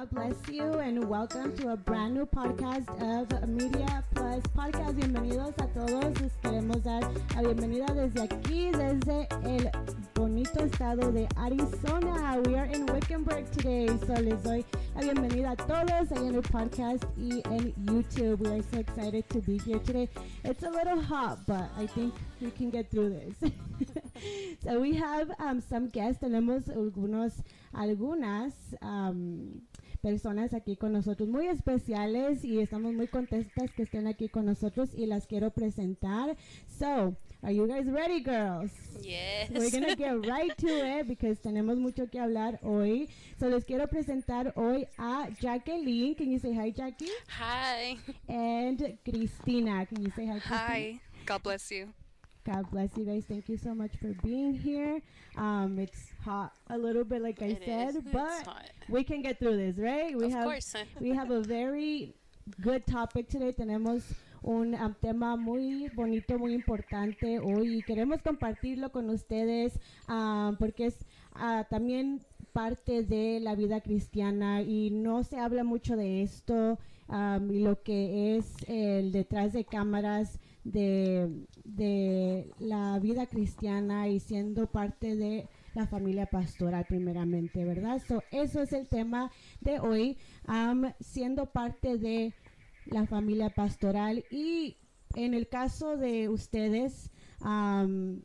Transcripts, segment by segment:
God bless you and welcome to a brand new podcast of Media Plus Podcast. Bienvenidos a todos. Les queremos dar la bienvenida desde aquí, desde el bonito estado de Arizona. We are in Wickenburg today, so les doy la bienvenida a todos ahí en el podcast y en YouTube. We are so excited to be here today. It's a little hot, but I think we can get through this. so we have um, some guests. Tenemos algunos, algunas um, personas aquí con nosotros muy especiales y estamos muy contentas que estén aquí con nosotros y las quiero presentar. So, are you guys ready, girls? Yes. We're gonna get right to it because tenemos mucho que hablar hoy. So les quiero presentar hoy a Jacqueline. Can you say hi, Jackie? Hi. And Cristina. Can you say hi, Cristina? Hi. God bless you. God bless you guys. Thank you so much for being here. Um, it's hot a little bit, like I It said, is. But we can get through this, right? We Of have course. we have a very good topic today. Tenemos un um, tema muy bonito, muy importante hoy y queremos compartirlo con ustedes um, porque es ah, también parte de la vida cristiana y no se habla mucho de esto um, y lo que es el detrás de cámaras de, de la vida cristiana y siendo parte de la familia pastoral primeramente, ¿verdad? So, eso es el tema de hoy, um, siendo parte de la familia pastoral y en el caso de ustedes, um,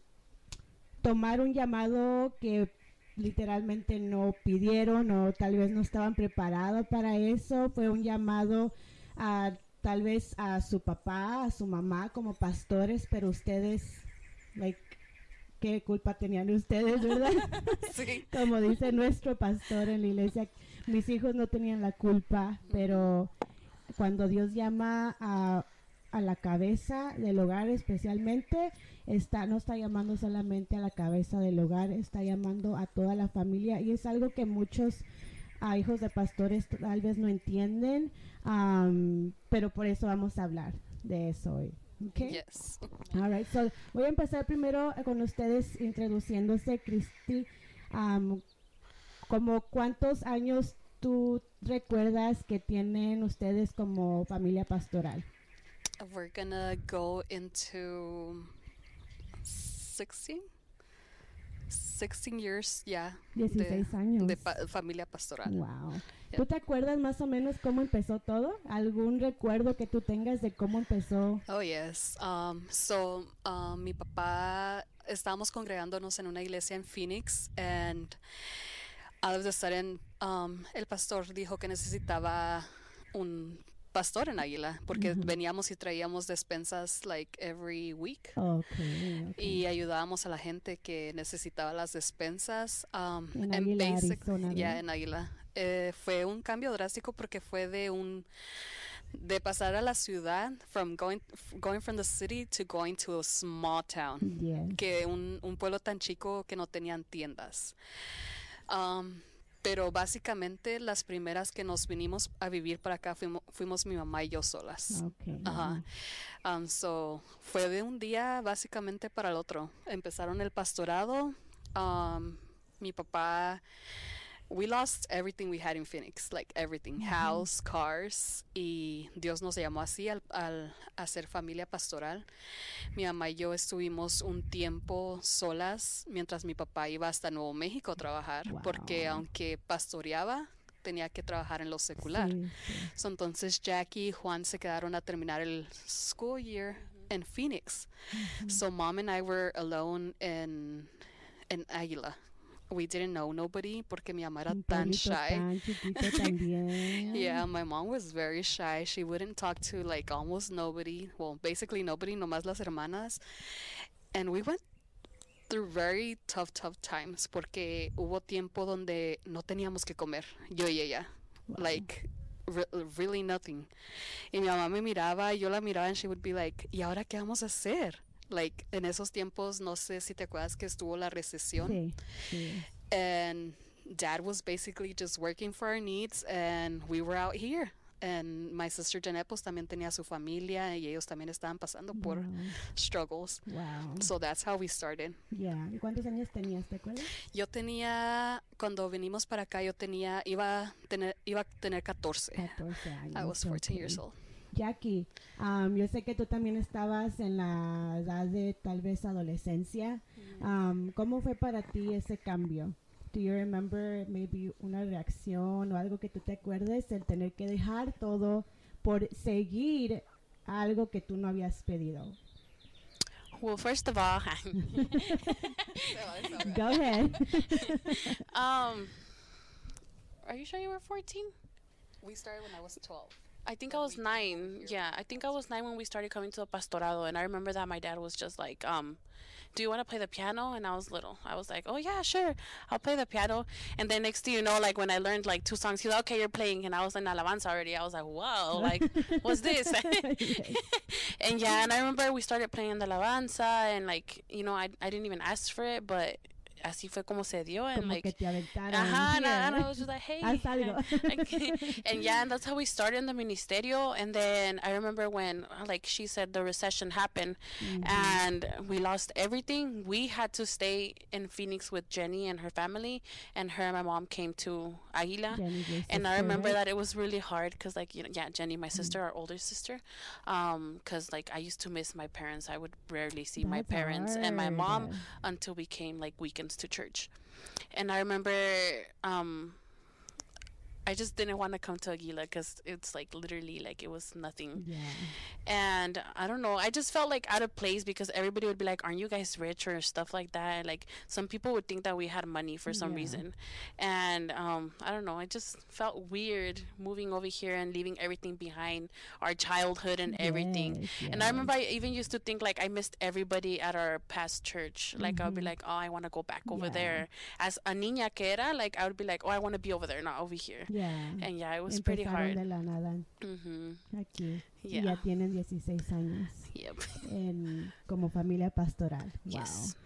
tomar un llamado que literalmente no pidieron o tal vez no estaban preparados para eso, fue un llamado a tal vez a su papá, a su mamá como pastores, pero ustedes, like, qué culpa tenían ustedes, ¿verdad? Sí. como dice nuestro pastor en la iglesia, mis hijos no tenían la culpa, pero cuando Dios llama a, a la cabeza del hogar especialmente, está, no está llamando solamente a la cabeza del hogar, está llamando a toda la familia y es algo que muchos a hijos de pastores tal vez no entienden, um, pero por eso vamos a hablar de eso hoy. Okay? Yes. All right, so voy a empezar primero con ustedes introduciéndose, Cristi. Um, como cuántos años tú recuerdas que tienen ustedes como familia pastoral? We're gonna go into 16? 16 years, yeah. 16 de, años. De pa- familia pastoral. Wow. ¿Tú te acuerdas más o menos cómo empezó todo? ¿Algún recuerdo que tú tengas de cómo empezó? Oh, yes. Um, so, um, mi papá, estábamos congregándonos en una iglesia en Phoenix, and all of a sudden, um, el pastor dijo que necesitaba un pastor en Águila, porque veníamos y traíamos despensas like every week. Okay, okay. Y ayudábamos a la gente que necesitaba las despensas. Um, En Águila, basic- Arizona, yeah, en Águila. Eh, fue un cambio drástico porque fue de un de pasar a la ciudad from going going from the city to going to a small town Yes. que un, un pueblo tan chico que no tenían tiendas Um, pero básicamente las primeras que nos vinimos a vivir para acá fuimos, fuimos mi mamá y yo solas Okay. Ajá. Um, so, fue de un día básicamente para el otro. Empezaron el pastorado. Um, mi papá, we lost everything we had in Phoenix, like everything, house, cars, y Dios nos llamó así al, al hacer familia pastoral. Mi mamá y yo estuvimos un tiempo solas mientras mi papá iba hasta Nuevo México a trabajar, Wow. porque aunque pastoreaba, tenía que trabajar en lo secular. Sí, sí. So, entonces Jackie y Juan se quedaron a terminar el school year en Phoenix. So mom and I were alone in in Águila. We didn't know nobody porque mi mamá era tan shy. tan. Yeah, my mom was very shy. She wouldn't talk to like almost nobody. Well, basically nobody, nomás las hermanas. And we went through very tough, tough times porque hubo tiempo donde no teníamos que comer, yo y ella. Like, re- really nothing. Y mi mamá me miraba y yo la miraba and she would be like, ¿y ahora qué vamos a hacer? Like, en esos tiempos, no sé si te acuerdas que estuvo la recesión Sí, sí. and dad was basically just working for our needs and we were out here And my sister Janet pues también tenía su familia y ellos también estaban pasando por Wow. struggles. Wow. So that's how we started. Yeah. ¿Y cuántos años tenías, te acuerdas? Yo tenía, cuando venimos para acá, yo tenía, iba a tener, iba a tener 14. 14 años. I was 14 years old. Jackie, um, yo sé que tú también estabas en la edad de tal vez adolescencia. Um, ¿Cómo fue para ti ese cambio? Do you remember maybe una reacción o algo que tú te acuerdes el tener que dejar todo por seguir algo que tú no habías pedido? Well, first of all, Go ahead. um, are you sure you were 14? We started when I was 12. I think I was we came over nine. Yeah, I think I was nine when we started coming to the pastorado, and I remember that my dad was just like, um, "Do you want to play the piano?" And I was little. I was like, "Oh yeah, sure, I'll play the piano." And then next thing you know, like when I learned like two songs, he's like, "Okay, you're playing," and I was in alabanza already. I was like, "Whoa, like what's this?" and yeah, and I remember we started playing the alabanza, and like you know, I I didn't even ask for it, but así fue como se dio, and Como like que te aventaron. Ajá, and I, and I was just like, hey. Haz algo. Like, and yeah, and that's how we started in the ministerio. And then I remember when, like she said, the recession happened Mhm. and we lost everything. We had to stay in Phoenix with Jenny and her family, and her and my mom came to Aguila. And I remember right? that it was really hard because, like, you know, yeah, Jenny, my sister, our older sister, um, because like I used to miss my parents. I would rarely see my That's parents and my mom until we came like weekends to church. And I remember um I just didn't want to come to Aguila because it's like literally like it was nothing. Yeah. And I don't know, I just felt like out of place because everybody would be like, Aren't you guys rich or stuff like that? And, like some people would think that we had money for some Yeah. reason. And um, I don't know, I just felt weird moving over here and leaving everything behind, our childhood and everything. Yes, And I remember I even used to think like I missed everybody at our past church. Like I would be Mhm. like, oh, I want to go back over Yeah. there. As a niña que era, like I would be like, oh, I want to be over there, not over here. Yeah. And yeah, it was pretty Empezaron hard. de la nada hmm aquí. Y ya tienen 16 años Yep. en, como familia pastoral. Wow. Yes.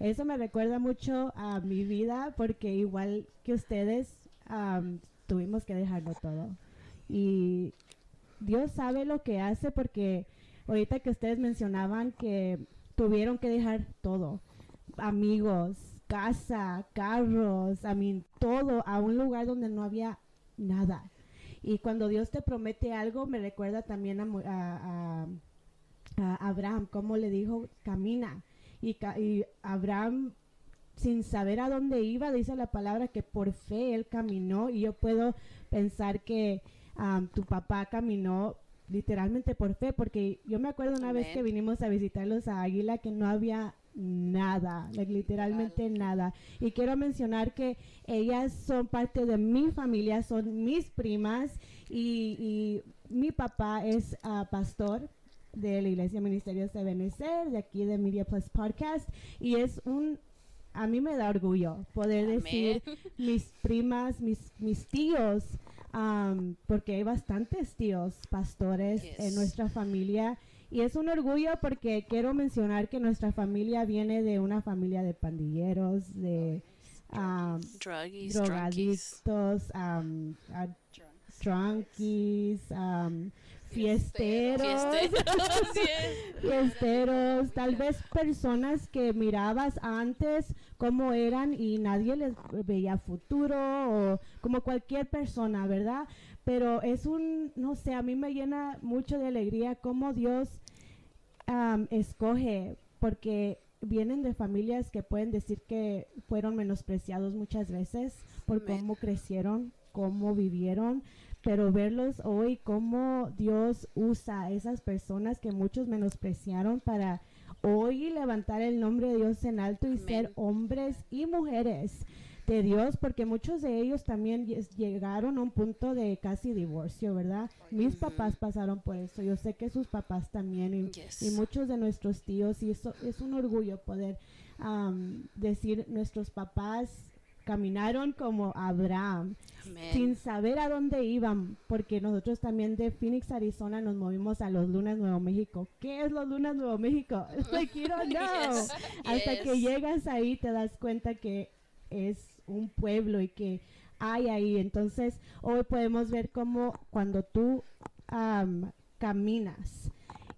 Eso me recuerda mucho a mi vida porque igual que ustedes am, tuvimos que dejarlo todo. Y Dios sabe lo que hace porque ahorita que ustedes mencionaban que tuvieron que dejar todo. Amigos, casa, carros, a mí todo a un lugar donde no había nada. Y cuando Dios te promete algo, me recuerda también a, a- a- a Abraham, como le dijo, camina. Y, Abraham, sin saber a dónde iba, dice la palabra que por fe él caminó. Y yo puedo pensar que tu papá caminó literalmente por fe, porque yo me acuerdo una vez que vinimos a visitarlos a Águila que no había nada, like, literalmente nada. Y quiero mencionar que ellas son parte de mi familia, son mis primas y, y mi papá es ah, pastor de la Iglesia Ministerios de Benecer, de aquí de Media Plus Podcast y es un a mí me da orgullo poder decir mis primas, mis, mis tíos, am, porque hay bastantes tíos pastores en Yes. nuestra familia. Y es un orgullo porque quiero mencionar que nuestra familia viene de una familia de pandilleros, de am, Druggies, drogadictos, am, a- drunkies, am, fiesteros, fiesteros, tal vez personas que mirabas antes cómo eran y nadie les veía futuro o como cualquier persona, ¿verdad? Pero es un, no sé, a mí me llena mucho de alegría cómo Dios am, escoge, porque vienen de familias que pueden decir que fueron menospreciados muchas veces por cómo crecieron, cómo vivieron, pero verlos hoy, cómo Dios usa a esas personas que muchos menospreciaron para hoy levantar el nombre de Dios en alto y ser hombres y mujeres de Dios, porque muchos de ellos también llegaron a un punto de casi divorcio, ¿verdad? Mis papás pasaron por eso, yo sé que sus papás también y, Yes. y muchos de nuestros tíos, y eso es un orgullo poder am, decir nuestros papás caminaron como Abraham, Amen. sin saber a dónde iban, porque nosotros también de Phoenix, Arizona, nos movimos a los Lunas Nuevo México. ¿Qué es los Lunas Nuevo México? It's like you don't know. Yes, Hasta que llegas ahí te das cuenta que es un pueblo y que hay ahí. Entonces, hoy podemos ver cómo cuando tú am, caminas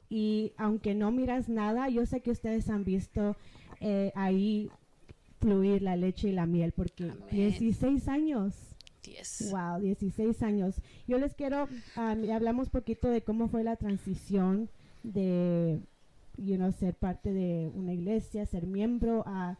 y aunque no miras nada, yo sé que ustedes han visto eh, ahí fluir la leche y la miel, porque Amén. 16 años. Yes. Wow, 16 años. Yo les quiero, um, hablamos poquito de cómo fue la transición de, you know, ser parte de una iglesia, ser miembro, a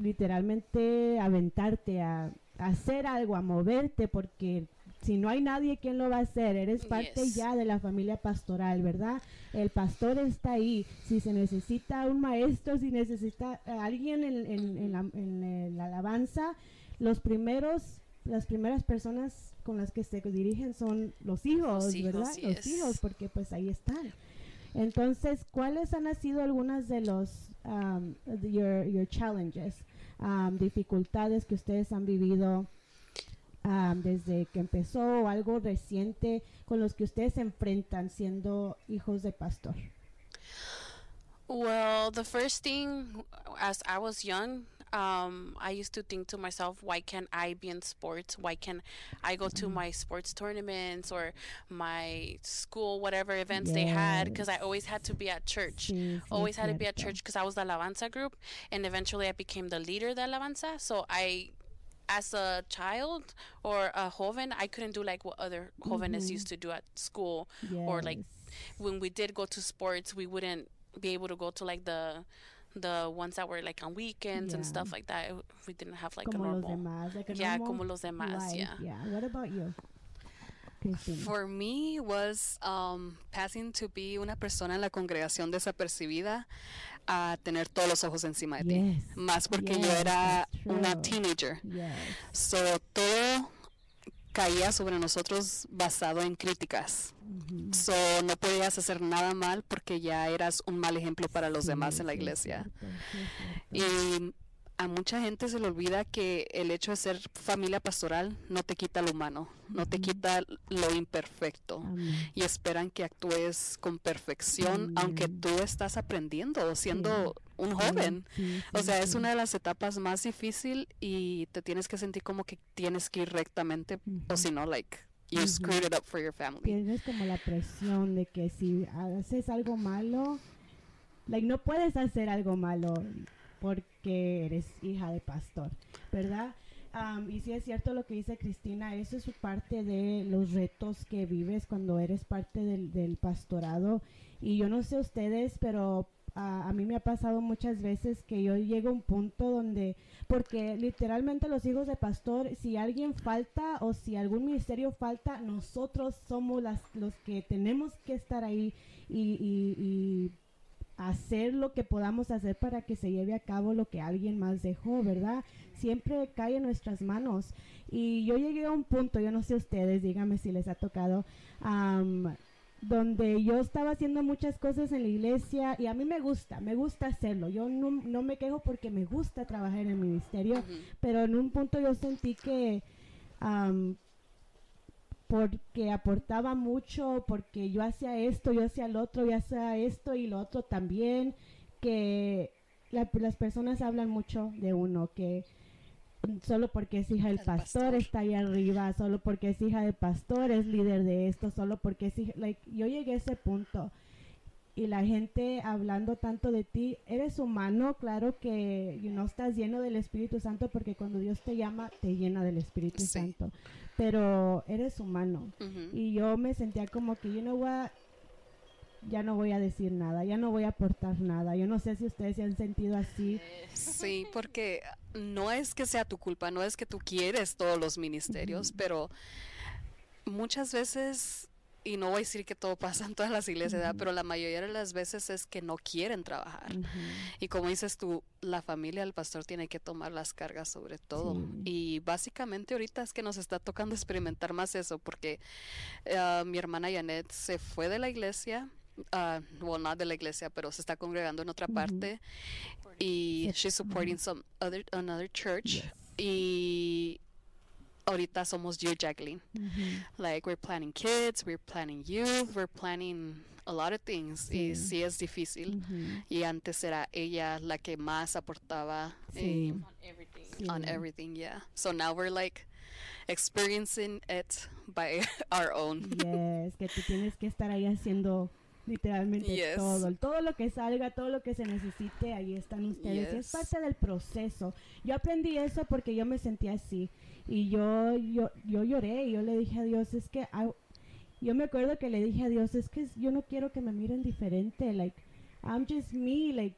literalmente aventarte a, a hacer algo, a moverte, porque si no hay nadie, ¿quién lo va a hacer? Eres parte Yes. ya de la familia pastoral, ¿verdad? El pastor está ahí. Si se necesita un maestro, si necesita eh, alguien en, en- en la, en, eh, la alabanza, los primeros, las primeras personas con las que se dirigen son los hijos, Los hijos, ¿verdad? Los hijos, porque pues ahí están. Entonces, ¿cuáles han sido algunas de los um, your, your challenges, um, dificultades que ustedes han vivido um, desde que empezó o algo reciente con los que ustedes se enfrentan siendo hijos de pastor? Well, the first thing, as I was young, um, I used to think to myself, why can't I be in sports? Why can't I go to my sports tournaments or my school, whatever events they had? Because I always had to be at church. Sí, sí, always had to be at church because I was the Alabanza group, and eventually I became the leader of the Alabanza. So I, as a child or a joven, I couldn't do like what other jóvenes used to do at school. Or like when we did go to sports, we wouldn't be able to go to like the the ones that were like on weekends and Yeah. stuff like that. It- We didn't have like como a los normal. demás, like a Yeah, normal como los demás, life. yeah. What about you, Christine? For me was um, passing to be una persona en la congregación desapercibida a tener todos los ojos encima de ti. Yes, Más porque yo era una teenager. yes. So, todo caía sobre nosotros basado en críticas. So, no podías hacer nada mal porque ya eras un mal ejemplo para los demás en la iglesia. Y a mucha gente se le olvida que el hecho de ser familia pastoral no te quita lo humano, no te quita lo imperfecto. Amén. Y esperan que actúes con perfección, aunque tú estás aprendiendo, siendo un joven. sí, O sí, sea, es sí. una de las etapas más difícil y te tienes que sentir como que tienes que ir rectamente, o Ujú. si no, like, you Ujú. screwed it up for your family. Tienes como la presión de que si haces algo malo, like no puedes hacer algo malo porque eres hija de pastor, ¿verdad? Am, y sí es cierto lo que dice Cristina, eso es parte de los retos que vives cuando eres parte del, del pastorado. Y yo no sé ustedes, pero ah, a mí me ha pasado muchas veces que yo llego a un punto donde, porque literalmente los hijos de pastor, si alguien falta o si algún ministerio falta, nosotros somos las, los que tenemos que estar ahí y, y- y hacer lo que podamos hacer para que se lleve a cabo lo que alguien más dejó, ¿verdad? Siempre cae en nuestras manos. Y yo llegué a un punto, yo no sé ustedes, díganme si les ha tocado, am, donde yo estaba haciendo muchas cosas en la iglesia y a mí me gusta, me gusta hacerlo. Yo no, no me quejo porque me gusta trabajar en el ministerio, pero en un punto yo sentí que porque aportaba mucho, porque yo hacía esto, yo hacía lo otro, yo hacía esto y lo otro también, que la- las personas hablan mucho de uno, que solo porque es hija del El pastor, pastor. está ahí arriba, solo porque es hija del pastor es líder de esto, solo porque es hija, like, yo llegué a ese punto y la gente hablando tanto de ti, eres humano, claro que no estás lleno del Espíritu Santo porque cuando Dios te llama te llena del Espíritu Sí. Santo, pero eres humano y yo me sentía como que you know what ya no voy a decir nada, ya no voy a aportar nada. Yo no sé si ustedes se han sentido así. Sí, porque no es que sea tu culpa, no es que tú quieres todos los ministerios, pero muchas veces, y no voy a decir que todo pasa en todas las iglesias, pero la mayoría de las veces es que no quieren trabajar. Y como dices tú, la familia del pastor tiene que tomar las cargas sobre todo. Sí. Y básicamente ahorita es que nos está tocando experimentar más eso, porque eh, mi hermana Janet se fue de la iglesia. Uh, well, no de la iglesia, pero se está congregando en otra parte y Sí, she's supporting some other another church Yes. y ahorita somos yo Jacqueline Ujú. like we're planning kids we're planning youth we're planning a lot of things y Sí. sí es difícil Ujú. y antes era ella la que más aportaba Sí. eh, On everything. Sí. on everything yeah so now we're like experiencing it by our own. Yes, que tú tienes que estar ahí haciendo literalmente Yes. todo, todo lo que salga, todo lo que se necesite, ahí están ustedes. Y es parte del proceso. Yo aprendí eso porque yo me sentía así y yo yo yo lloré y yo le dije a Dios, es que I- yo me acuerdo que le dije a Dios, es que yo no quiero que me miren diferente, like I'm just me, like.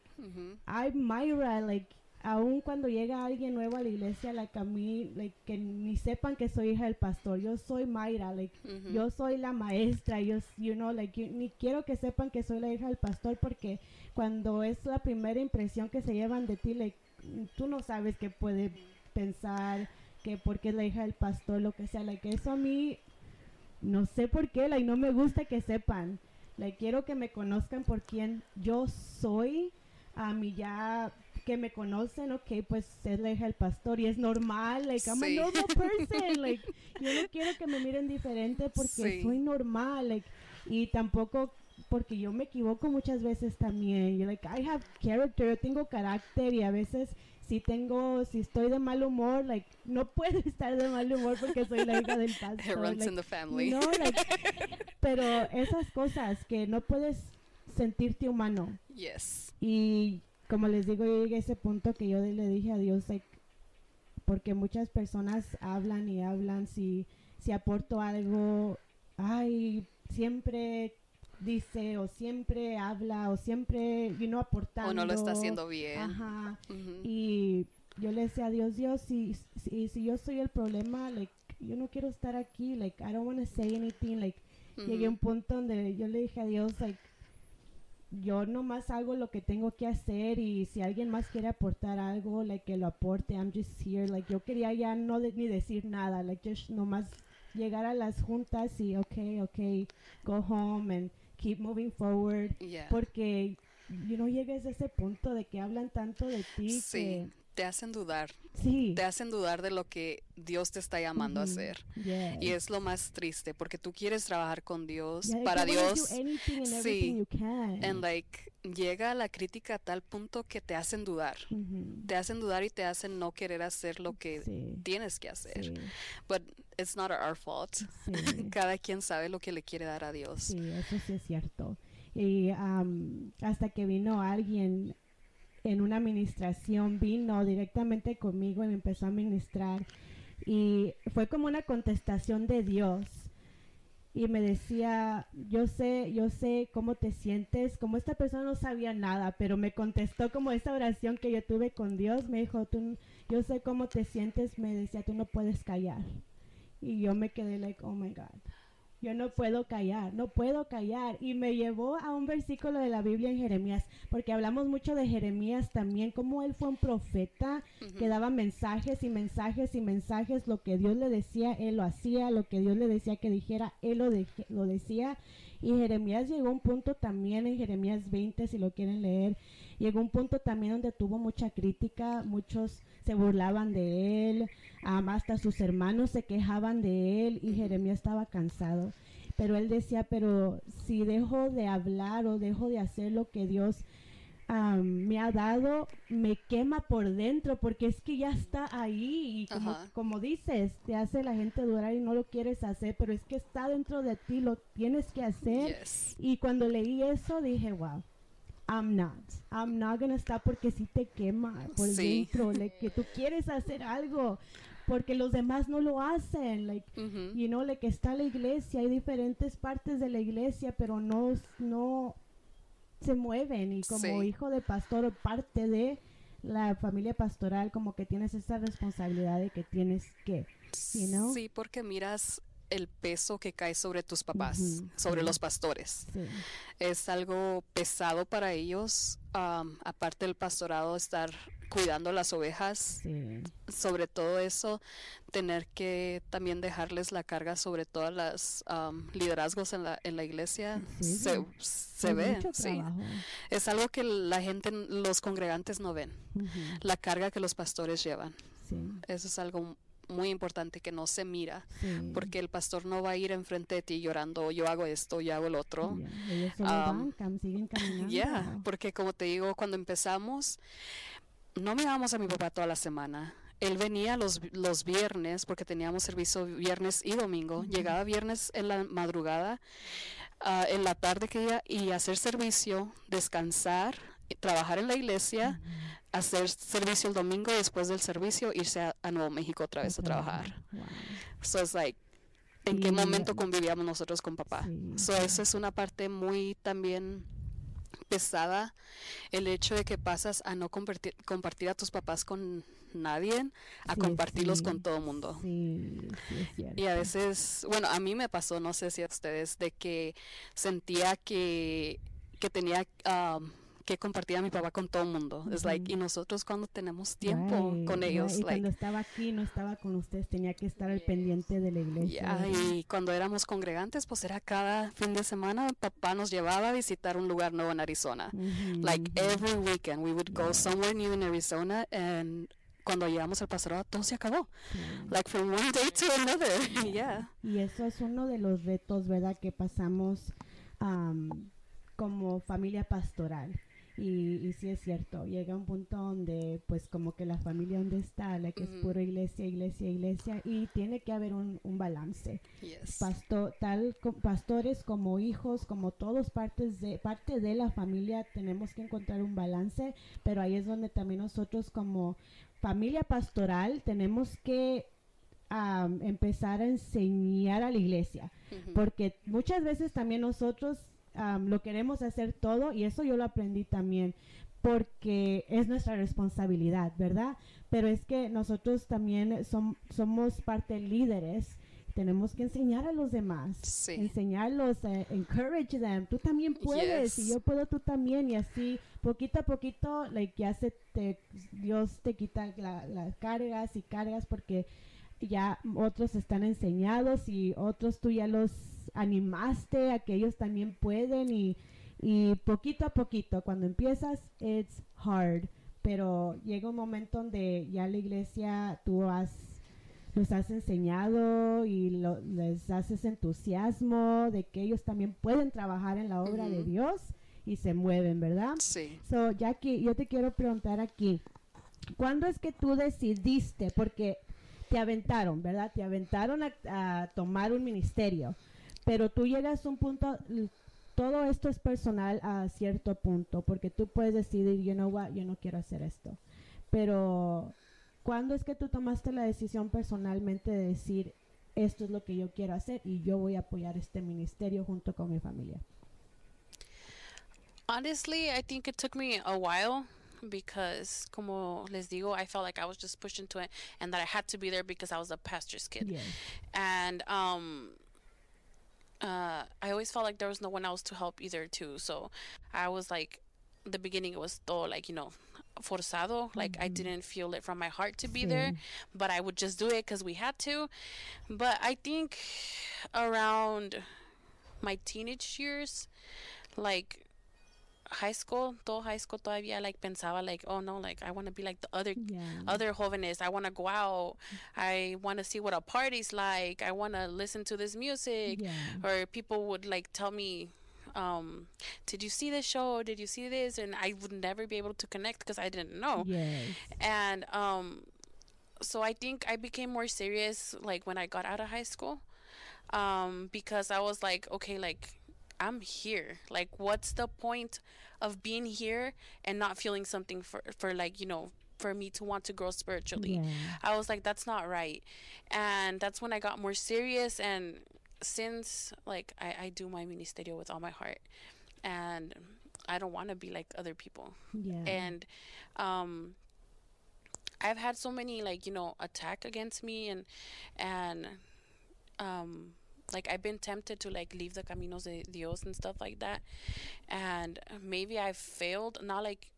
I'm Myra, like, aun cuando llega alguien nuevo a la iglesia, like, a mí, like, que ni sepan que soy hija del pastor, yo soy Mayra, like, Mhm. yo soy la maestra, yo, you know, like, ni quiero que sepan que soy la hija del pastor porque cuando es la primera impresión que se llevan de ti, like, tú no sabes qué puede pensar, que porque es la hija del pastor, lo que sea, like, eso a mí, no sé por qué, like, no me gusta que sepan, like, quiero que me conozcan por quien yo soy, a mí ya que me conocen, ok, pues es la hija del pastor y es normal, like, I'm a Sí. normal person, like, yo no quiero que me miren diferente porque Sí. soy normal, like, y tampoco porque yo me equivoco muchas veces también, yo, like, I have character, yo tengo carácter y a veces si tengo, si estoy de mal humor, like, no puedo estar de mal humor porque soy la hija del It pastor, runs like, in the family. no, like, pero esas cosas que no puedes sentirte humano, yes. y como les digo, yo llegué a ese punto que yo le dije a Dios, like, porque muchas personas hablan y hablan, si, si aporto algo, ay, siempre dice, o siempre habla, o siempre, you know, aportando. O no lo está haciendo bien. Ajá. Y yo le decía a Dios, Dios, si, si, si yo soy el problema, like, yo no quiero estar aquí, like, I don't want to say anything, like, llegué a un punto donde yo le dije a Dios, like, yo nomás hago lo que tengo que hacer y si alguien más quiere aportar algo, like, que lo aporte, I'm just here, like, yo quería ya no de- ni decir nada, like, just nomás llegar a las juntas y, okay, okay, go home and keep moving forward, Yeah. porque, you know, llegues a ese punto de que hablan tanto de ti Sí, te hacen dudar. sí, Te hacen dudar de lo que Dios te está llamando a hacer. yes. Y es lo más triste porque tú quieres trabajar con Dios, Yeah, para Dios. and sí. And like llega la crítica a tal punto que te hacen dudar. Te hacen dudar y te hacen no querer hacer lo que Sí, tienes que hacer. sí, But it's not our fault. Cada quien sabe lo que le quiere dar a Dios. Sí, eso sí es cierto. Y am, hasta que vino alguien en una administración, vino directamente conmigo y me empezó a ministrar. Y fue como una contestación de Dios. Y me decía, yo sé, yo sé cómo te sientes, como esta persona no sabía nada, pero me contestó como esa oración que yo tuve con Dios, me dijo, tú, yo sé cómo te sientes, me decía, tú no puedes callar. Y yo me quedé like, oh my God. Yo no puedo callar, no puedo callar. Y me llevó a un versículo de la Biblia en Jeremías, porque hablamos mucho de Jeremías también, como él fue un profeta que daba mensajes y mensajes y mensajes. Lo que Dios le decía, él lo hacía. Lo que Dios le decía que dijera, él lo, lo decía. Y Jeremías llegó a un punto también en Jeremías 20, si lo quieren leer, llegó a un punto también donde tuvo mucha crítica, muchos se burlaban de él, hasta sus hermanos se quejaban de él y Jeremías estaba cansado. Pero él decía, pero si dejo de hablar o dejo de hacer lo que Dios am, me ha dado, me quema por dentro porque es que ya está ahí y como, como dices, te hace la gente durar y no lo quieres hacer, pero es que está dentro de ti, lo tienes que hacer. Yes. Y cuando leí eso dije, wow, I'm not. I'm not gonna stop porque si te quema por Sí. dentro, like, que tú quieres hacer algo porque los demás no lo hacen, like, Ujú. you know, like está la iglesia, hay diferentes partes de la iglesia, pero no, no se mueven y como Sí. hijo de pastor o parte de la familia pastoral, como que tienes esa responsabilidad de que tienes que, you know? Sí, porque miras el peso que cae sobre tus papás, sobre los pastores. sí, Es algo pesado para ellos, aparte del pastorado, estar cuidando las ovejas, sí, sobre todo eso, tener que también dejarles la carga sobre todas las am, liderazgos en la, en la iglesia, Sí, se, ve, sí. Es algo que la gente, los congregantes no ven, la carga que los pastores llevan. Eso es algo muy importante que no se mira, sí. porque el pastor no va a ir enfrente de ti llorando, yo hago esto, yo hago el otro. Um, van, cam- siguen caminando. Yeah, porque como te digo, cuando empezamos, no mirábamos a mi papá toda la semana. él venía los, los viernes, porque teníamos servicio viernes y domingo. Llegaba viernes en la madrugada, ah, en la tarde que iba y hacer servicio, descansar, trabajar en la iglesia, hacer servicio el domingo y después del servicio irse a, a Nuevo México otra vez a trabajar. Wow. So it's like, ¿en qué momento convivíamos nosotros con papá? Sí, So eso es una parte muy también pesada, el hecho de que pasas a no compartir, compartir a tus papás con nadie, a Sí, compartirlos sí. con todo mundo. Sí. Y a veces, bueno, a mí me pasó, no sé si a ustedes, de que sentía que, que tenía um, que compartir a mi papá con todo el mundo. Es like, Ujú. y nosotros cuando tenemos tiempo Right, con right. ellos, Y like, cuando estaba aquí, no estaba con ustedes, tenía que estar al pendiente de la iglesia. ¿verdad? y cuando éramos congregantes, pues era cada fin de semana, papá nos llevaba a visitar un lugar nuevo en Arizona. Ujú, Like ujú. every weekend, we would go somewhere new in Arizona, and cuando llegamos al pastorado, todo se acabó. Like from one day to another. yeah. Y eso es uno de los retos, ¿verdad?, que pasamos am, como familia pastoral. Y, y sí es cierto, llega un punto donde pues como que la familia donde está, la que es pura iglesia, iglesia, iglesia, y tiene que haber un, un balance. Yes. Pastor, tal pastores como hijos, como todos partes de, parte de la familia, tenemos que encontrar un balance, pero ahí es donde también nosotros como familia pastoral tenemos que am, empezar a enseñar a la iglesia, porque muchas veces también nosotros am, lo queremos hacer todo y eso yo lo aprendí también porque es nuestra responsabilidad, ¿verdad? Pero es que nosotros también som- somos parte líderes, tenemos que enseñar a los demás, Sí. enseñarlos, eh, encourage them, tú también puedes, Yes. y yo puedo, tú también, y así poquito a poquito, like, ya se te, Dios te quita la- las cargas y cargas porque ya otros están enseñados y otros tú ya los animaste a que ellos también pueden y, y poquito a poquito, cuando empiezas, it's hard, pero llega un momento donde ya la iglesia tú has los has enseñado y lo- les haces entusiasmo de que ellos también pueden trabajar en la obra de. Dios y se mueven, ¿verdad? Sí. So, Jackie, yo te quiero preguntar aquí, ¿cuándo es que tú decidiste? Porque te aventaron, ¿verdad? Te aventaron a, tomar un ministerio, pero tú llegas a un punto, todo esto es personal a cierto punto, porque tú puedes decidir, you know what, yo no quiero hacer esto. Pero, ¿cuándo es que tú tomaste la decisión personalmente de decir, esto es lo que yo quiero hacer y yo voy a apoyar este ministerio junto con mi familia? Honestly, I think it took me a while because, como les digo, I felt like I was just pushed into it and that I had to be there because I was a pastor's kid. Yes. And um, uh, I always felt like there was no one else to help either, too. So I was like, the beginning it was todo like, you know, forzado. Like I didn't feel it from my heart to be there, but I would just do it because we had to. But I think around my teenage years, like high school, todo high school todavía like pensaba like, oh no, like I want to be like the other Yeah. other jóvenes. I want to go out. I want to see what a party's like. I want to listen to this music. Yeah. Or people would like tell me, um, did you see this show? Did you see this? And I would never be able to connect because I didn't know. Yes. And um, so I think I became more serious like when I got out of high school, um, because I was like, okay, like I'm here. Like, what's the point of being here and not feeling something for for like you know for me to want to grow spiritually? Yeah. I was like, that's not right. And that's when I got more serious. And since, like, I, I do my ministerio with all my heart. And I don't want to be like other people. Yeah. And um, I've had so many, like, you know, attack against me. And, and, um, like I've been tempted to like leave the caminos de Dios and stuff like that, and maybe I failed. Not like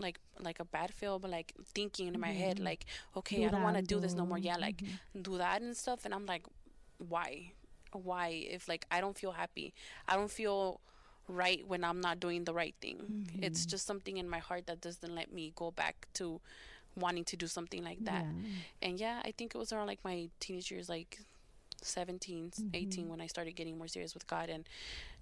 like like a bad feel, but like thinking in my head, like, okay, I don't want to do this no more. Yeah, like mhm. do that and stuff. And I'm like, why? Why? If like I don't feel happy, I don't feel right when I'm not doing the right thing. It's Mm-hmm. just something in my heart that doesn't let me go back to wanting to do something like that. Yeah. And yeah, I think it was around like my teenage years, like 17, 18, when I started getting more serious with God and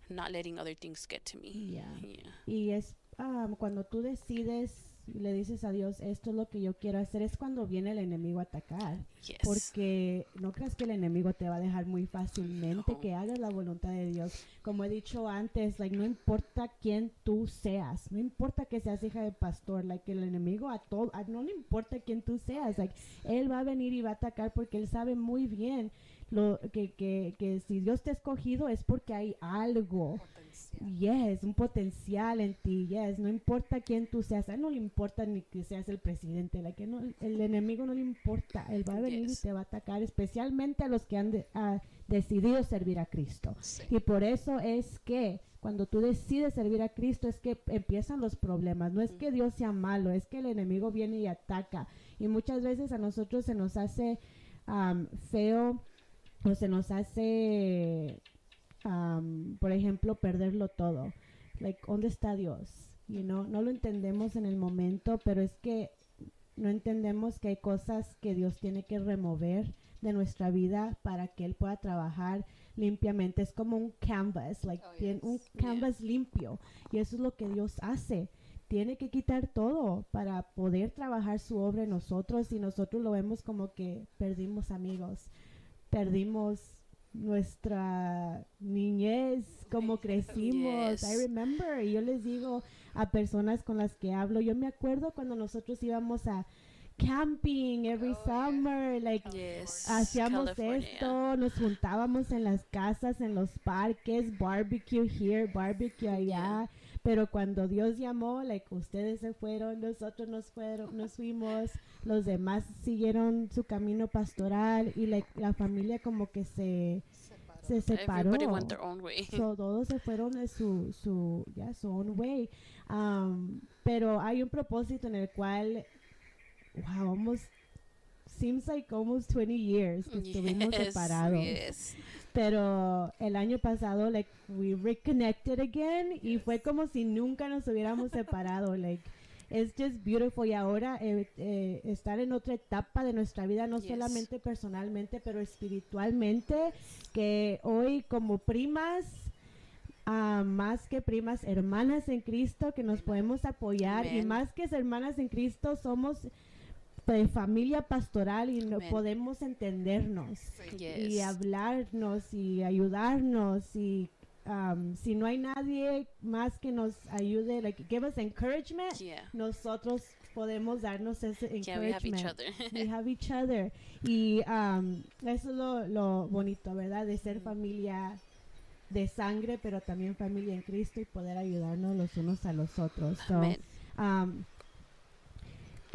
not letting other things get to me. Yeah. Yeah. Y es um, cuando tú decides le dices a Dios, esto es lo que yo quiero hacer, es cuando viene el enemigo a atacar. Yes. Porque no creas que el enemigo te va a dejar muy fácilmente No. que hagas la voluntad de Dios. Como he dicho antes, like, no importa quién tú seas, no importa que seas hija de pastor, like, el enemigo a todo, no le importa quién tú seas, like, él va a venir y va a atacar porque él sabe muy bien lo que, que, que si Dios te ha escogido es porque hay algo. Yes, un potencial en ti, yes, no importa quién tú seas, a él no le importa ni que seas el presidente, la que no, el enemigo no le importa, él va a venir Yes. y te va a atacar, especialmente a los que han de- ah, decidido servir a Cristo. Sí. Y por eso es que cuando tú decides servir a Cristo es que empiezan los problemas, no es que Dios sea malo, es que el enemigo viene y ataca. Y muchas veces a nosotros se nos hace am, feo o se nos hace um, por ejemplo, perderlo todo. Like, ¿dónde está Dios? You know, no lo entendemos en el momento, pero es que no entendemos que hay cosas que Dios tiene que remover de nuestra vida para que Él pueda trabajar limpiamente. Es como un canvas, like, Oh, un canvas limpio. Y eso es lo que Dios hace. Tiene que quitar todo para poder trabajar su obra en nosotros y nosotros lo vemos como que perdimos amigos, perdimos nuestra niñez, como crecimos. I remember, y yo les digo a personas con las que hablo, yo me acuerdo cuando nosotros íbamos a camping every Oh, yeah. summer, like Yes. hacíamos California. esto, nos juntábamos en las casas, en los parques, barbecue here, barbecue allá. Pero cuando Dios llamó, like ustedes se fueron, nosotros nos fueron, nos fuimos, los demás siguieron su camino pastoral y like, la familia como que se se separó. Went their own way. So, todos se fueron de su, su, ya, su own way. Um, pero hay un propósito en el cual, wow, almost, seems like almost 20 years que estuvimos Yes, separados. yes. Pero el año pasado, like, we reconnected again y fue como si nunca nos hubiéramos separado, like, it's just beautiful y ahora eh, eh, estar en otra etapa de nuestra vida, no Yes. solamente personalmente, pero espiritualmente, que hoy como primas, ah, más que primas, hermanas en Cristo, que nos podemos apoyar y Amen. más que hermanas en Cristo, somos de familia pastoral y no podemos entendernos y hablarnos y ayudarnos y um, si no hay nadie más que nos ayude, like give us encouragement, Yeah. nosotros podemos darnos ese Yeah, we have each encouragement. other. We have each other. Y um, eso es lo, lo bonito, ¿verdad? De ser familia de sangre, pero también familia en Cristo y poder ayudarnos los unos a los otros. So, Amen. um,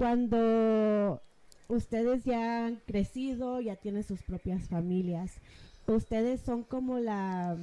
cuando ustedes ya han crecido, ya tienen sus propias familias, ustedes son como la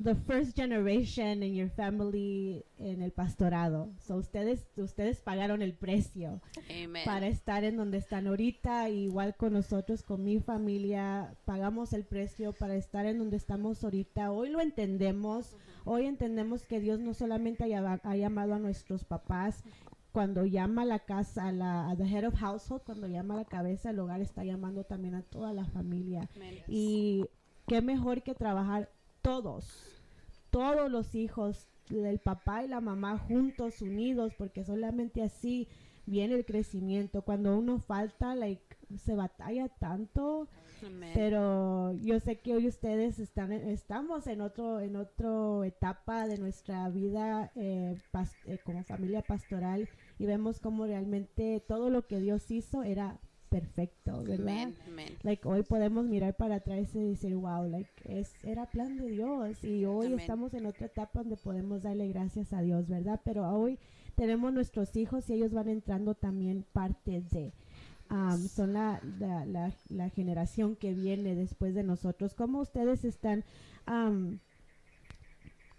the first generation in your family en el pastorado. So ustedes ustedes pagaron el precio Amen. para estar en donde están ahorita, igual con nosotros, con mi familia, pagamos el precio para estar en donde estamos ahorita. Hoy lo entendemos, hoy entendemos que Dios no solamente ha, ha llamado a nuestros papás, cuando llama a la casa, a la a the head of household, cuando llama a la cabeza del hogar, está llamando también a toda la familia. Y qué mejor que trabajar todos, todos los hijos del papá y la mamá juntos, unidos, porque solamente así viene el crecimiento. Cuando uno falta, like, se batalla tanto, Amen. pero yo sé que hoy ustedes están, estamos en otro, en otra etapa de nuestra vida eh, eh, como familia pastoral y vemos como realmente todo lo que Dios hizo era perfecto, ¿verdad? Amen. Like hoy podemos mirar para atrás y decir wow like es era plan de Dios y hoy estamos en otra etapa donde podemos darle gracias a Dios verdad pero hoy tenemos nuestros hijos y ellos van entrando también parte de um, son la, la, la, la generación que viene después de nosotros cómo ustedes están um,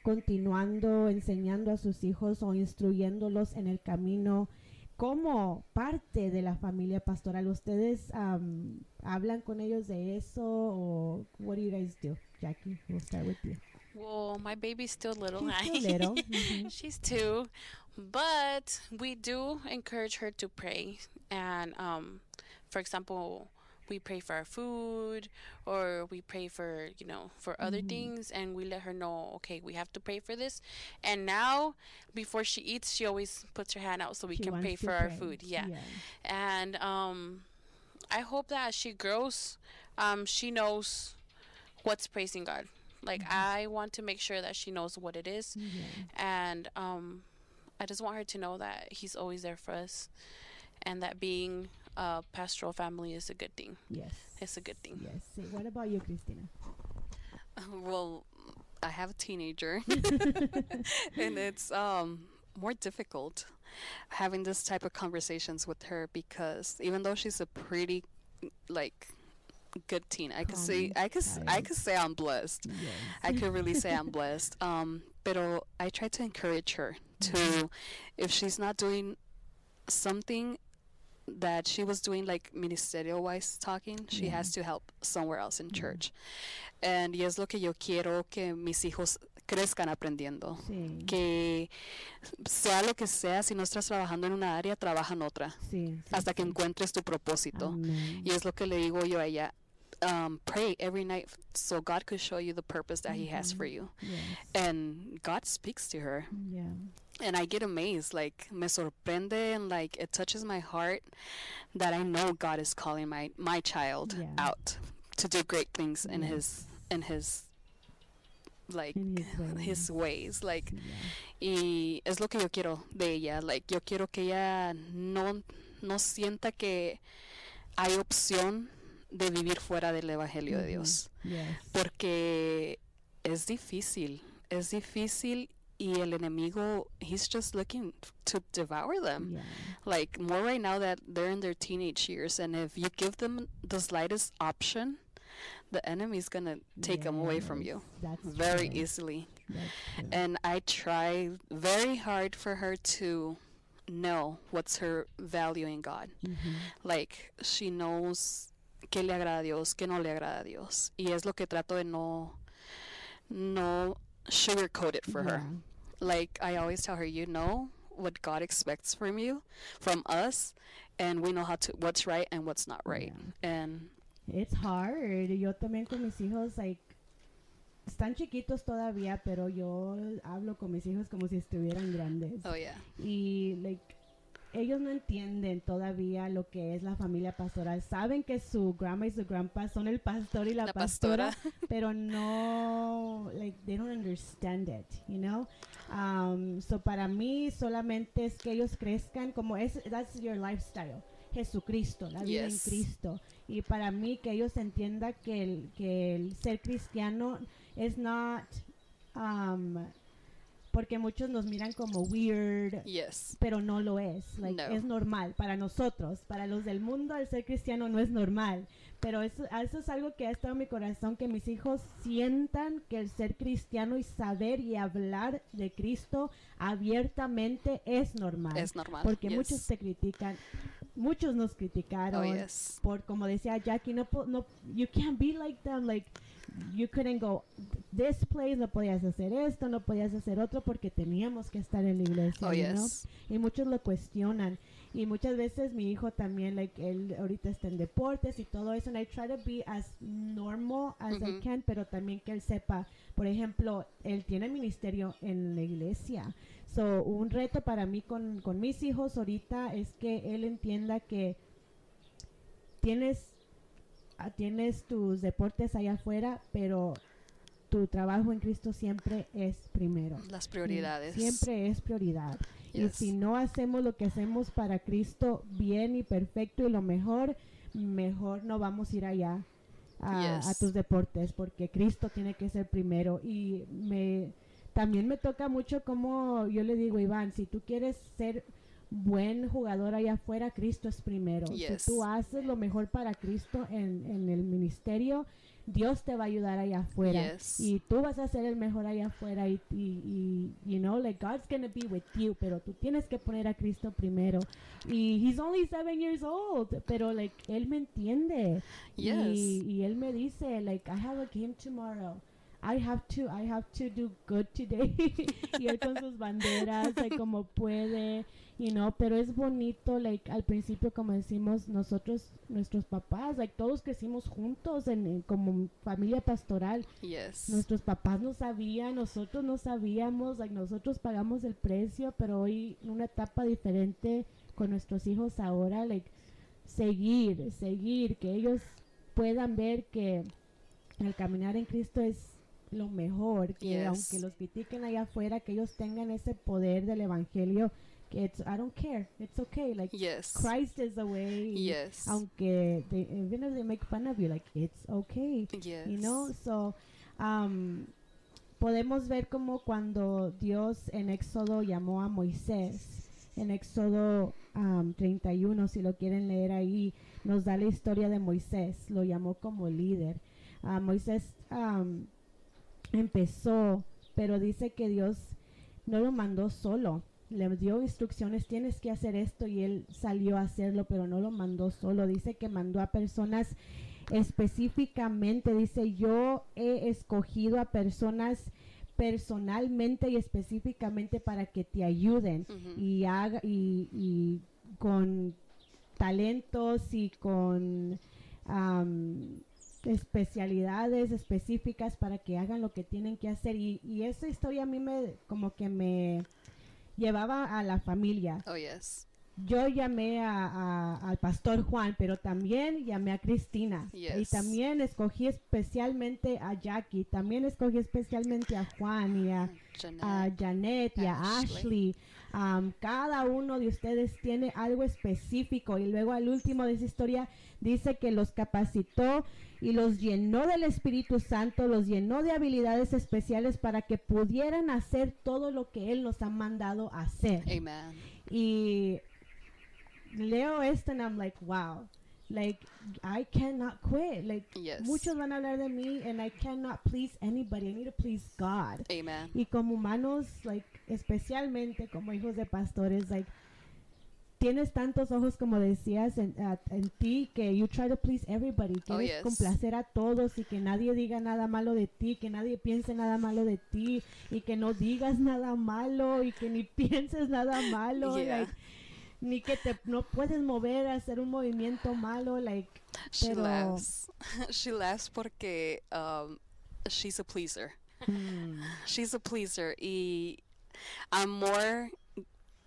continuando enseñando a sus hijos o instruyéndolos en el camino como parte de la familia pastoral. ¿Ustedes um, hablan con ellos de eso o what do you guys do? Jackie, we'll start with you. Well, my baby's still little. She's still little. She's two, but we do encourage her to pray. And um, for example, we pray for our food or we pray for you know for other Mhm. things and we let her know okay we have to pray for this and now before she eats she always puts her hand out so we She can pray for our food yeah and um i hope that as she grows um she knows what's praising god like Mhm. i want to make sure that she knows what it is Yeah. and um i just want her to know that he's always there for us and that being a pastoral family is a good thing Yes. it's a good thing Yes. Sí. What about you, Christina? Well, I have a teenager, and it's um more difficult having this type of conversations with her because even though she's a pretty like good teen, I could say I could I could say I'm blessed. yes. I could really say I'm blessed. Um, pero I try to encourage her to, if she's not doing something that she was doing like ministerial wise talking, she Yeah. has to help somewhere else in Yeah. church. And y es lo que yo quiero que mis hijos crezcan aprendiendo. Sí. Que sea lo que sea, si no estás trabajando en una área, trabaja en otra. Sí. sí, Hasta que encuentres tu propósito. Amén. Y es lo que le digo yo a ella. Um, pray every night so God could show you the purpose that He has for Mhm. you. Yes. And God speaks to her. Yeah. And I get amazed. Like, me sorprende and like it touches my heart that I know God is calling my, my child Yeah. out to do great things in Yes. His, in His, like, In his ways. His ways. Like, Yeah. y es lo que yo quiero de ella. Like, yo quiero que ella no, no sienta que hay opción de vivir fuera del Evangelio de Ujú. Dios. Yes. Porque es difícil, es difícil y el enemigo, he's just looking to devour them. Yeah. Like, more right now that they're in their teenage years, and if you give them the slightest option, the enemy's gonna take them away from you That's very true. easily. And I try very hard for her to know what's her value in God. Mhm. Like, she knows qué le agrada a Dios, qué no le agrada a Dios. Y es lo que trato de no, no sugarcoat it for her. Like, I always tell her, you know what God expects from you, from us, and we know how to, what's right and what's not right. And It's hard. Yo también con mis hijos, like, están chiquitos todavía, pero yo hablo con mis hijos como si estuvieran grandes. oh yeah, Y, like, ellos no entienden todavía lo que es la familia pastoral. Saben que su grandma y su grandpa son el pastor y la, la pastora, pastora. pero no, like, they don't understand it, you know? Um, so para mí solamente es que ellos crezcan como es, that's your lifestyle. Jesucristo, la vida Yes. en Cristo. Y para mí que ellos entiendan que el, que el ser cristiano es not, um, porque muchos nos miran como weird, Yes. pero no lo es. Like, No. Es normal para nosotros. Para los del mundo, el ser cristiano no es normal. Pero eso, eso es algo que ha estado en mi corazón, que mis hijos sientan que el ser cristiano y saber y hablar de Cristo abiertamente es normal. Es normal. porque yes. muchos te critican, muchos nos criticaron. Oh, yes. Por como decía Jackie, no, no, you can't be like them, like you couldn't go this place, no podías hacer esto, no podías hacer otro porque teníamos que estar en la iglesia, Oh, y muchos lo cuestionan y muchas veces mi hijo también like él ahorita está en deportes y todo eso and I try to be as normal as I Ujú. can pero también que él sepa por ejemplo él tiene ministerio en la iglesia so un reto para mí con, con mis hijos ahorita es que él entienda que tienes ah, tienes tus deportes allá afuera pero tu trabajo en Cristo siempre es primero Las prioridades. Siempre es prioridad. Y si no hacemos lo que hacemos para Cristo bien y perfecto y lo mejor, mejor no vamos a ir allá a, Yes. a tus deportes porque Cristo tiene que ser primero. Y me también me toca mucho como yo le digo, Iván, si tú quieres ser buen jugador allá afuera, Cristo es primero. Yes. Si tú haces lo mejor para Cristo en, en el ministerio, Dios te va a ayudar allá afuera. Yes. Y tú vas a ser el mejor allá afuera y, y, y you know, like God's gonna be with you, pero tú tienes que poner a Cristo primero. Y he's only seven years old, pero like él me entiende. Yes. Y, y él me dice, like, I have a game tomorrow. I have to, I have to do good today. y él con sus banderas, like, como puede, you know, pero es bonito, like, al principio, como decimos, nosotros, nuestros papás, like, todos crecimos juntos en, en- como familia pastoral. Yes. Nuestros papás no sabían, nosotros no sabíamos, like, nosotros pagamos el precio, pero hoy en una etapa diferente con nuestros hijos ahora, like, seguir, seguir, que ellos puedan ver que el caminar en Cristo es lo mejor, que Yes. aunque los critiquen allá afuera, que ellos tengan ese poder del evangelio, que it's, I don't care, it's okay, like Yes. Christ is the way. Yes. Aunque they, even if they make fun of you, like it's okay Yes. you know so um, podemos ver como cuando Dios en Éxodo llamó a Moisés en Éxodo um, 31 si lo quieren leer ahí nos da la historia de Moisés lo llamó como líder Ah, Moisés um, empezó pero dice que Dios no lo mandó solo. Le dio instrucciones, tienes que hacer esto y él salió a hacerlo, pero no lo mandó solo. Dice que mandó a personas específicamente, dice, yo he escogido a personas personalmente y específicamente para que te ayuden. Y haga y, y con talentos y con especialidades específicas para que hagan lo que tienen que hacer y, y esa historia a mí me como que me llevaba a la familia Oh, yes. yo llamé a, a- al pastor Juan, pero también llamé a Cristina. Y también escogí especialmente a Jackie, también escogí especialmente a Juan y a, Jeanette. a Janet y a Ashley. Ashley. Am, cada uno de ustedes tiene algo específico y luego al último de esa historia dice que los capacitó y los llenó del Espíritu Santo, los llenó de habilidades especiales para que pudieran hacer todo lo que Él nos ha mandado hacer. Amen. Y leo esto and I'm like, wow. Like, I cannot quit. Like, Yes. muchos van a hablar de mí and I cannot please anybody. I need to please God. Amen. Y como humanos, like, especialmente como hijos de pastores, like, tienes tantos ojos como decías en, a- en ti que you try to please everybody, Oh, quieres yes. complacer a todos y que nadie diga nada malo de ti, que nadie piense nada malo de ti y que no digas nada malo y que ni pienses nada malo, Yeah. like, ni que te no puedes mover hacer un movimiento malo, like, She pero laughs. she laughs porque um, she's a pleaser. mm, She's a pleaser. Y I'm more,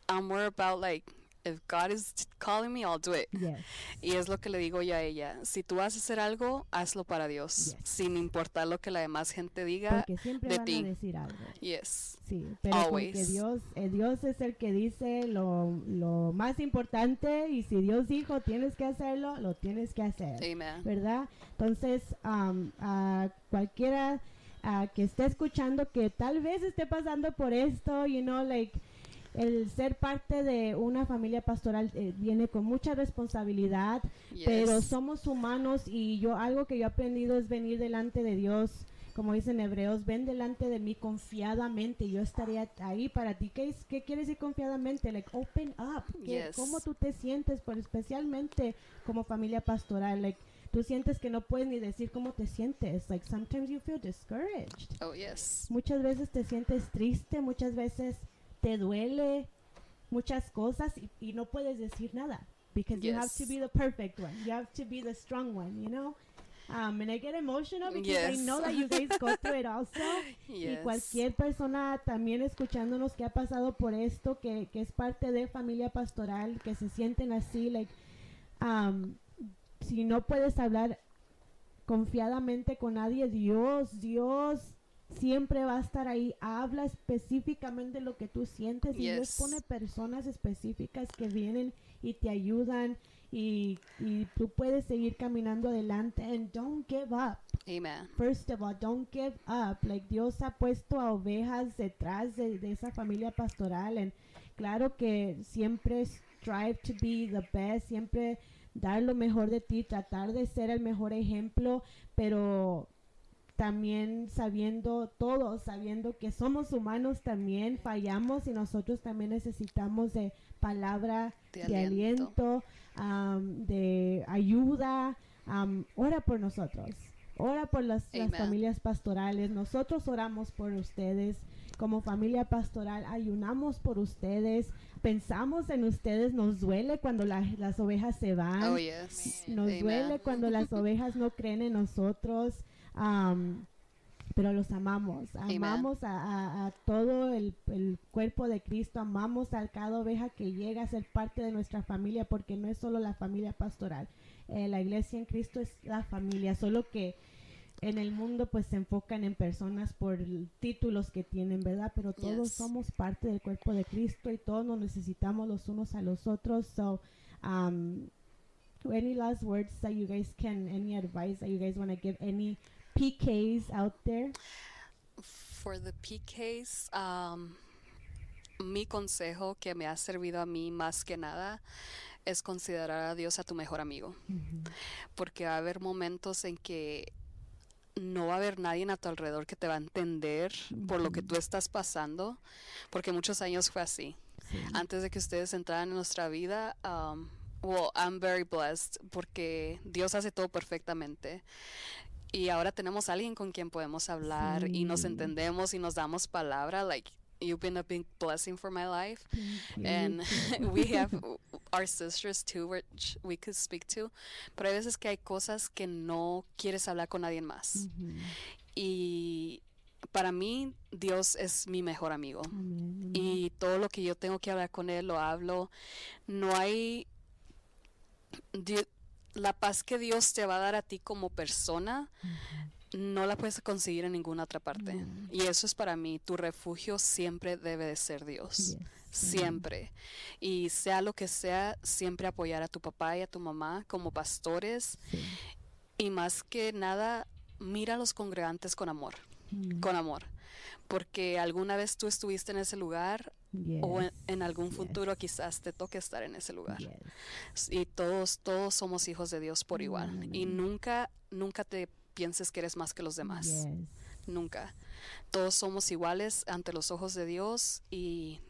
I'm more about like, if God is calling me, I'll do it. yes, Y es lo que le digo yo a ella. Si tú vas a hacer algo, hazlo para Dios. Yes. Sin importar lo que la demás gente diga. porque siempre de van ti. a decir algo. Yes. Sí, pero Always. Dios, eh, Dios es el que dice lo, lo más importante y si Dios dijo tienes que hacerlo, lo tienes que hacer, Amen. ¿verdad? Entonces, am, a cualquiera ah, que esté escuchando que tal vez esté pasando por esto, you know, like el ser parte de una familia pastoral eh, viene con mucha responsabilidad, pero somos humanos y yo algo que yo he aprendido es venir delante de Dios, como dicen hebreos, ven delante de mí confiadamente, yo estaré ahí para ti. ¿Qué, es- qué quiere decir confiadamente? Like open up. ¿Qué- Yes. ¿Cómo tú te sientes? Por especialmente como familia pastoral, like tú sientes que no puedes ni decir cómo te sientes. Like sometimes you feel discouraged. Oh, yes. Muchas veces te sientes triste, muchas veces te duele muchas cosas y, y no puedes decir nada because you have to be the perfect one. You have to be the strong one, you know? Um, and I get emotional because I know that you guys go through it also. Y cualquier persona también escuchándonos que ha pasado por esto, que, que es parte de familia pastoral, que se sienten así, like, um, si no puedes hablar confiadamente con nadie, Dios, Dios siempre va a estar ahí. Habla específicamente lo que tú sientes y Dios Yes. pone personas específicas que vienen y te ayudan y, y tú puedes seguir caminando adelante. And don't give up. Amen. First of all, don't give up. Like Dios ha puesto a ovejas detrás de, de esa familia pastoral. And claro que siempre strive to be the best, siempre dar lo mejor de ti, tratar de ser el mejor ejemplo, pero también sabiendo todos, sabiendo que somos humanos también, fallamos y nosotros también necesitamos de palabra De de, aliento, aliento. am, de ayuda. am, ora por nosotros. ora por las, familias pastorales. Nosotros oramos por ustedes. Como familia pastoral, ayunamos por ustedes. Pensamos en ustedes. Nos duele cuando la- las ovejas se van. Oh, yes. Nos Amen. duele cuando las ovejas no creen en nosotros, am, pero los amamos. Amamos a, a- a todo el, el cuerpo de Cristo, amamos a cada oveja que llega a ser parte de nuestra familia, porque no es solo la familia pastoral. Eh, la iglesia en Cristo es la familia, solo que en el mundo pues se enfocan en personas por títulos que tienen, ¿verdad? Pero todos Yes. somos parte del cuerpo de Cristo y todos nos necesitamos los unos a los otros. So, um, any last words that you guys can, any advice that you guys want to give, any PKs out there? For the PKs, um, mi consejo que me ha servido a mí más que nada es considerar a Dios a tu mejor amigo. Porque va a haber momentos en que no va a haber nadie a tu alrededor que te va a entender por lo que tú estás pasando, porque muchos años fue así. Sí. Antes de que ustedes entraran en nuestra vida, um, well, I'm very blessed porque Dios hace todo perfectamente. Y ahora tenemos a alguien con quien podemos hablar y nos entendemos y nos damos palabra. Like, you've been a big blessing for my life. And we have our sisters too, which we could speak to. Pero hay veces que hay cosas que no quieres hablar con nadie más. Y para mí, Dios es mi mejor amigo. Y todo lo que yo tengo que hablar con Él lo hablo. No hay. La paz que Dios te va a dar a ti como persona, no la puedes conseguir en ninguna otra parte. Y eso es para mí. Tu refugio siempre debe de ser Dios. Yes. Siempre. Y sea lo que sea, siempre apoyar a tu papá y a tu mamá como pastores. Sí. Y más que nada, mira a los congregantes con amor. Amén. Con amor. Porque alguna vez tú estuviste en ese lugar o en, Yes. en algún yes. futuro quizás te toque estar en ese lugar. Yes. Y todos, todos somos hijos de Dios por igual. Y Amén. nunca, nunca te pienses que eres más que los demás. Yes. Nunca. Todos somos iguales ante los ojos de Dios y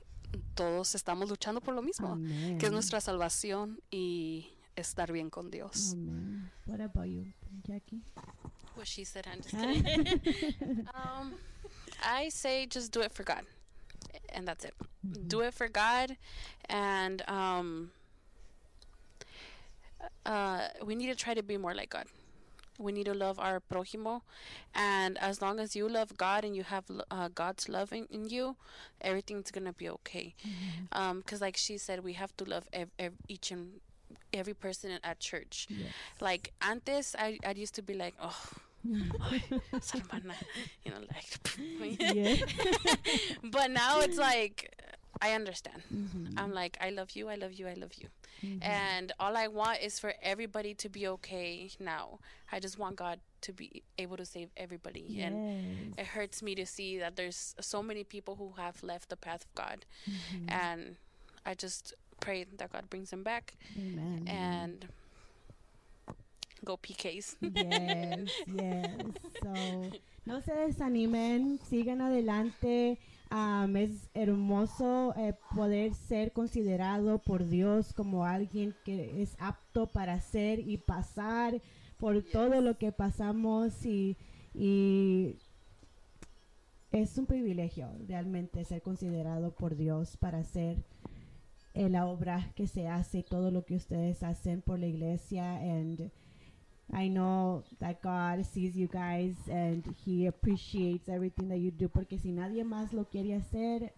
todos estamos luchando por lo mismo, Amén. que es nuestra salvación y estar bien con Dios. Amén. What about you, Jackie? What she said, I'm just kidding. um, I say just do it for God, and that's it. Do it for God, and um, uh, we need to try to be more like God. We need to love our prójimo, and as long as you love God and you have uh, God's love in, in you, everything's gonna be okay. Um, because like she said, we have to love ev- ev- each and every person at church. Yes. Like antes, I I used to be like, oh. esa hermana," you know, like, but now it's like I understand. Mhm. I'm like, I love you, I love you, I love you. Mhm. And all I want is for everybody to be okay now. I just want God to be able to save everybody. And it hurts me to see that there's so many people who have left the path of God. Mhm. And I just pray that God brings them back Amen. and go PKs. Yes, yes. So, no se desanimen, sigan adelante. Am, es hermoso eh, poder ser considerado por Dios como alguien que es apto para hacer y pasar por todo lo que pasamos y, y es un privilegio realmente ser considerado por Dios para hacer eh, la obra que se hace y todo lo que ustedes hacen por la iglesia and I know that God sees you guys and he appreciates everything that you do porque si nadie más lo quiere hacer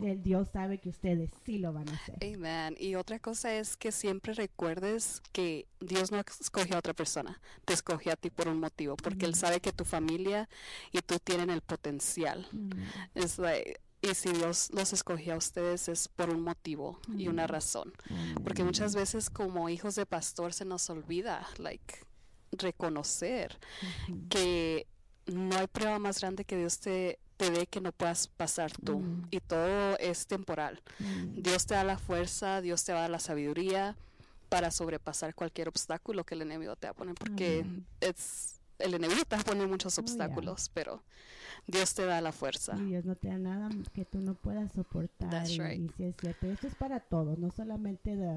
el Dios sabe que ustedes sí lo van a hacer. Amen. Y otra cosa es que siempre recuerdes que Dios no escogió a otra persona, te escogió a ti por un motivo, porque Él Ujú. sabe que tu familia y tú tienen el potencial. Like- y si Dios los escogió a ustedes es por un motivo y una Ujú. razón. Porque muchas veces como hijos de pastor se nos olvida, like, reconocer que no hay prueba más grande que Dios te, te dé que no puedas pasar tú. Y todo es temporal. Dios te da la fuerza, Dios te da la sabiduría para sobrepasar cualquier obstáculo que el enemigo te va a poner, porque es, el enemigo te va a poner muchos Oh, yeah. obstáculos, pero Dios te da la fuerza. Y Dios no te da nada que tú no puedas soportar. That's y, right. y sí es cierto. Esto es para todos, no solamente de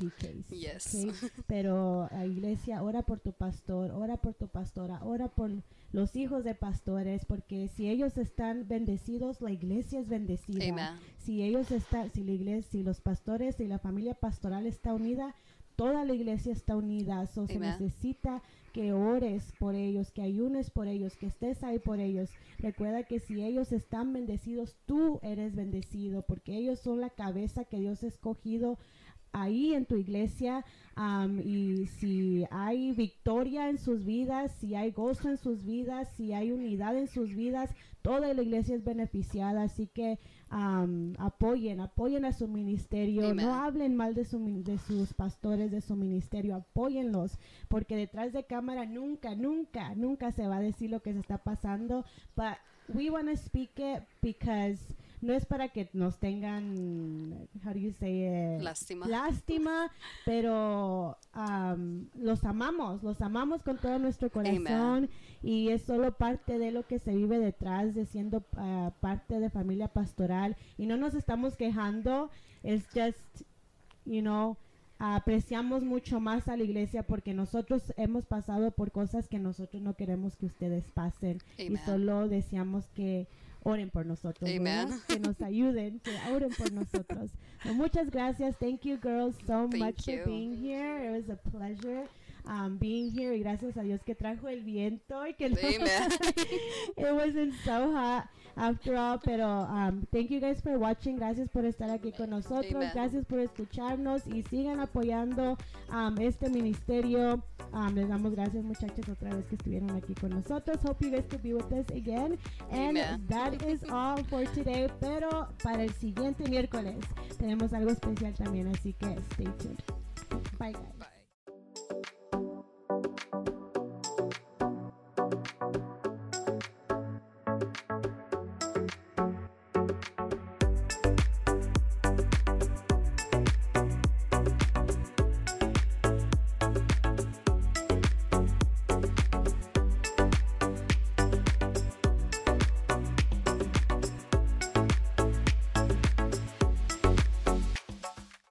PKs. Yes. ¿ok? Pero uh, iglesia, ora por tu pastor, ora por tu pastora, ora por los hijos de pastores, porque si ellos están bendecidos, la iglesia es bendecida. Amen. Si ellos están, si la iglesia, si los pastores y la familia pastoral está unida, toda la iglesia está unida. So, se necesita que ores por ellos, que ayunes por ellos, que estés ahí por ellos. Recuerda que si ellos están bendecidos, tú eres bendecido, porque ellos son la cabeza que Dios ha escogido ahí en tu iglesia am, y si hay victoria en sus vidas, si hay gozo en sus vidas, si hay unidad en sus vidas, toda la iglesia es beneficiada, así que am, apoyen, apoyen a su ministerio, Amen. no hablen mal de, su, de sus pastores, de su ministerio, apóyenlos, porque detrás de cámara nunca, nunca, nunca se va a decir lo que se está pasando, but we want to speak it because no es para que nos tengan, how do you say it? Lástima. Lástima, pero am, los amamos, los amamos con todo nuestro corazón Amen. y es solo parte de lo que se vive detrás de siendo ah, parte de familia pastoral y no nos estamos quejando, es just, you know, apreciamos mucho más a la iglesia porque nosotros hemos pasado por cosas que nosotros no queremos que ustedes pasen y solo deseamos que oren por nosotros, que nos ayuden, que oren por nosotros. So, muchas gracias. Thank you girls so Thank much you. for being here. It was a pleasure um, being here y gracias a Dios que trajo el viento y que no- it wasn't so hot after all, pero um, thank you guys for watching. Gracias por estar aquí con nosotros. Amen. Gracias por escucharnos y sigan apoyando um, este ministerio. Um, les damos gracias muchachos otra vez que estuvieron aquí con nosotros. Hope you guys could be with us again. And Amen. that is all for today. Pero para el siguiente miércoles tenemos algo especial también, así que stay tuned. Bye guys. Bye.